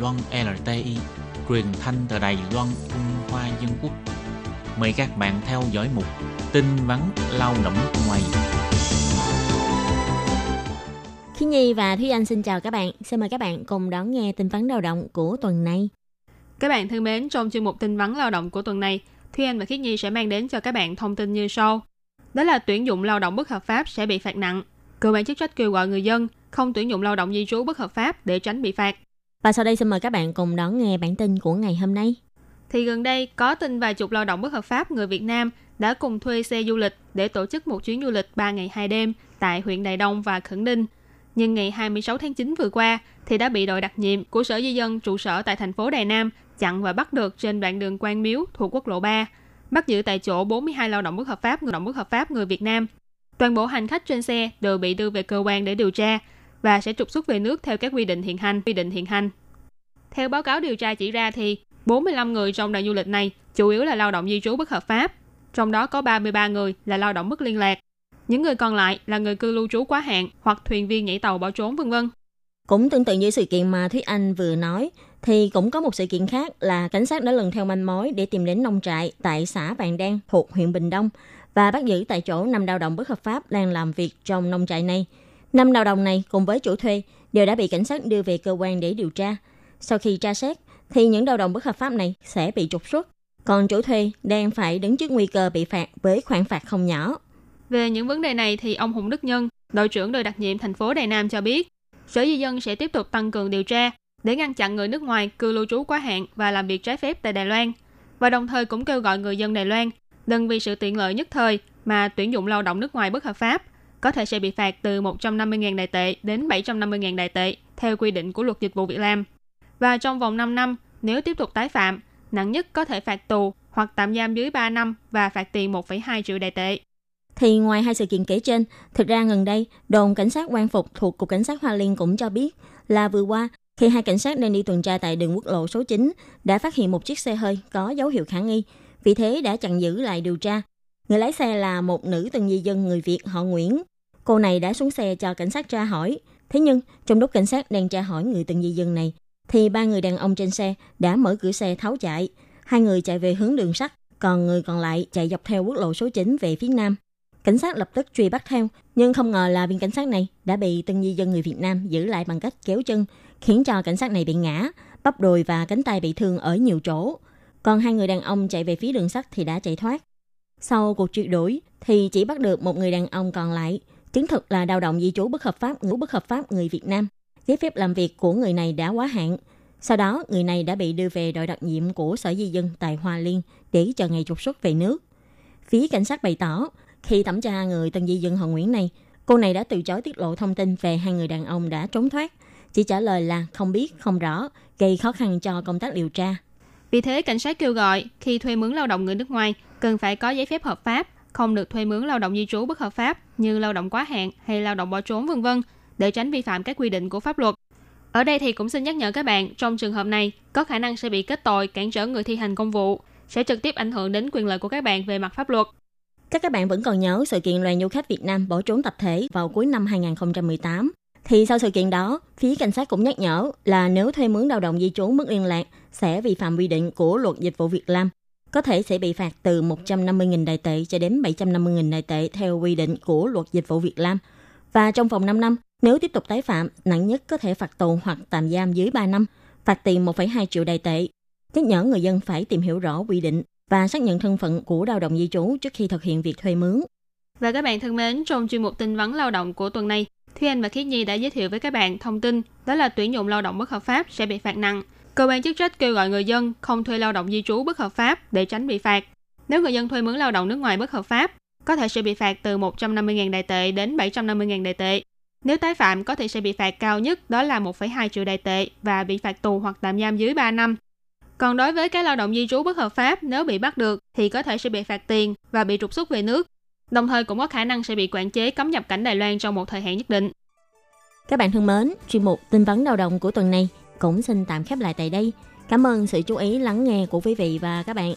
Loan LTI, truyền thanh từ Đài Loan, Trung Hoa Dân Quốc. Mời các bạn theo dõi mục tin vắn lao động ngoài. Khi Nhi và Thúy Anh xin chào các bạn. Xin mời các bạn cùng đón nghe tin vắn lao động của tuần này. Các bạn thân mến, trong chuyên mục tin vắn lao động của tuần này, Thúy Anh và Khiết Nhi sẽ mang đến cho các bạn thông tin như sau. Đó là tuyển dụng lao động bất hợp pháp sẽ bị phạt nặng. Cơ quan chức trách kêu gọi người dân không tuyển dụng lao động di trú bất hợp pháp để tránh bị phạt. Và sau đây xin mời các bạn cùng đón nghe bản tin của ngày hôm nay. Thì gần đây, có tin vài chục lao động bất hợp pháp người Việt Nam đã cùng thuê xe du lịch để tổ chức một chuyến du lịch 3 ngày 2 đêm tại huyện Đài Đông và Khẩn Ninh. Nhưng ngày 26 tháng 9 vừa qua thì đã bị đội đặc nhiệm của Sở Di dân trụ sở tại thành phố Đài Nam chặn và bắt được trên đoạn đường Quan Miếu thuộc quốc lộ 3. Bắt giữ tại chỗ 42 lao động bất hợp pháp, người động bất hợp pháp người Việt Nam. Toàn bộ hành khách trên xe đều bị đưa về cơ quan để điều tra và sẽ trục xuất về nước theo các quy định hiện hành. Quy định hiện hành. Theo báo cáo điều tra chỉ ra thì 45 người trong đoàn du lịch này chủ yếu là lao động di trú bất hợp pháp, trong đó có 33 người là lao động mất liên lạc. Những người còn lại là người cư lưu trú quá hạn hoặc thuyền viên nhảy tàu bỏ trốn vân vân. Cũng tương tự như sự kiện mà Thúy Anh vừa nói, thì cũng có một sự kiện khác là cảnh sát đã lần theo manh mối để tìm đến nông trại tại xã Vàng Đen thuộc huyện Bình Đông và bắt giữ tại chỗ năm lao động bất hợp pháp đang làm việc trong nông trại này. Năm lao động này cùng với chủ thuê đều đã bị cảnh sát đưa về cơ quan để điều tra. Sau khi tra xét, thì những lao động bất hợp pháp này sẽ bị trục xuất. Còn chủ thuê đang phải đứng trước nguy cơ bị phạt với khoản phạt không nhỏ. Về những vấn đề này thì ông Hùng Đức Nhân, đội trưởng đội đặc nhiệm thành phố Đài Nam cho biết, Sở Di dân sẽ tiếp tục tăng cường điều tra để ngăn chặn người nước ngoài cư lưu trú quá hạn và làm việc trái phép tại Đài Loan. Và đồng thời cũng kêu gọi người dân Đài Loan đừng vì sự tiện lợi nhất thời mà tuyển dụng lao động nước ngoài bất hợp pháp, có thể sẽ bị phạt từ 150.000 đại tệ đến 750.000 đại tệ theo quy định của luật dịch vụ việc làm. Và trong vòng 5 năm, nếu tiếp tục tái phạm, nặng nhất có thể phạt tù hoặc tạm giam dưới 3 năm và phạt tiền 1,2 triệu đại tệ. Thì ngoài hai sự kiện kể trên, thực ra gần đây, đồn cảnh sát quan phục thuộc Cục Cảnh sát Hoa Liên cũng cho biết là vừa qua, khi hai cảnh sát đang đi tuần tra tại đường quốc lộ số 9, đã phát hiện một chiếc xe hơi có dấu hiệu khả nghi, vì thế đã chặn giữ lại điều tra. Người lái xe là một nữ tân di dân người Việt họ Nguyễn. Cô này đã xuống xe cho cảnh sát tra hỏi. Thế nhưng, trong lúc cảnh sát đang tra hỏi người từng di dân này, thì ba người đàn ông trên xe đã mở cửa xe tháo chạy. Hai người chạy về hướng đường sắt, còn người còn lại chạy dọc theo quốc lộ số 9 về phía nam. Cảnh sát lập tức truy bắt theo, nhưng không ngờ là viên cảnh sát này đã bị tân di dân người Việt Nam giữ lại bằng cách kéo chân, khiến cho cảnh sát này bị ngã, bắp đùi và cánh tay bị thương ở nhiều chỗ. Còn hai người đàn ông chạy về phía đường sắt thì đã chạy thoát. Sau cuộc truy đuổi thì chỉ bắt được một người đàn ông còn lại, chứng thực là lao động di trú bất hợp pháp, ngũ bất hợp pháp người Việt Nam. Giấy phép làm việc của người này đã quá hạn. Sau đó, người này đã bị đưa về đội đặc nhiệm của Sở Di dân tại Hoa Liên để chờ ngày trục xuất về nước. Phía cảnh sát bày tỏ, khi thẩm tra người tân di dân họ Nguyễn này, cô này đã từ chối tiết lộ thông tin về hai người đàn ông đã trốn thoát, chỉ trả lời là không biết, không rõ, gây khó khăn cho công tác điều tra. Vì thế, cảnh sát kêu gọi khi thuê mướn lao động người nước ngoài cần phải có giấy phép hợp pháp, không được thuê mướn lao động di trú bất hợp pháp như lao động quá hạn hay lao động bỏ trốn vân vân để tránh vi phạm các quy định của pháp luật. Ở đây thì cũng xin nhắc nhở các bạn, trong trường hợp này có khả năng sẽ bị kết tội cản trở người thi hành công vụ, sẽ trực tiếp ảnh hưởng đến quyền lợi của các bạn về mặt pháp luật. Chắc các bạn vẫn còn nhớ sự kiện đoàn du khách Việt Nam bỏ trốn tập thể vào cuối năm 2018. Thì sau sự kiện đó, phía cảnh sát cũng nhắc nhở là nếu thuê mướn lao động di trú mất liên lạc sẽ vi phạm quy định của luật dịch vụ Việt Nam có thể sẽ bị phạt từ 150.000 đại tệ cho đến 750.000 đại tệ theo quy định của luật dịch vụ Việt Nam Và trong vòng 5 năm, nếu tiếp tục tái phạm, nặng nhất có thể phạt tù hoặc tạm giam dưới 3 năm, phạt tiền 1,2 triệu đại tệ. Nhắc nhở người dân phải tìm hiểu rõ quy định và xác nhận thân phận của lao động di trú trước khi thực hiện việc thuê mướn. Và các bạn thân mến, trong chuyên mục tin vắn lao động của tuần này, Thúy Anh và Khiết Nhi đã giới thiệu với các bạn thông tin đó là tuyển dụng lao động bất hợp pháp sẽ bị phạt nặng. Cơ quan chức trách kêu gọi người dân không thuê lao động di trú bất hợp pháp để tránh bị phạt. Nếu người dân thuê mướn lao động nước ngoài bất hợp pháp, có thể sẽ bị phạt từ 150.000 đại tệ đến 750.000 đại tệ. Nếu tái phạm có thể sẽ bị phạt cao nhất đó là 1,2 triệu đại tệ và bị phạt tù hoặc tạm giam dưới 3 năm. Còn đối với các lao động di trú bất hợp pháp nếu bị bắt được thì có thể sẽ bị phạt tiền và bị trục xuất về nước. Đồng thời cũng có khả năng sẽ bị quản chế cấm nhập cảnh Đài Loan trong một thời hạn nhất định. Các bạn thân mến, chuyên mục tin vấn lao động của tuần này cũng xin tạm khép lại tại đây. Cảm ơn sự chú ý lắng nghe của quý vị và các bạn.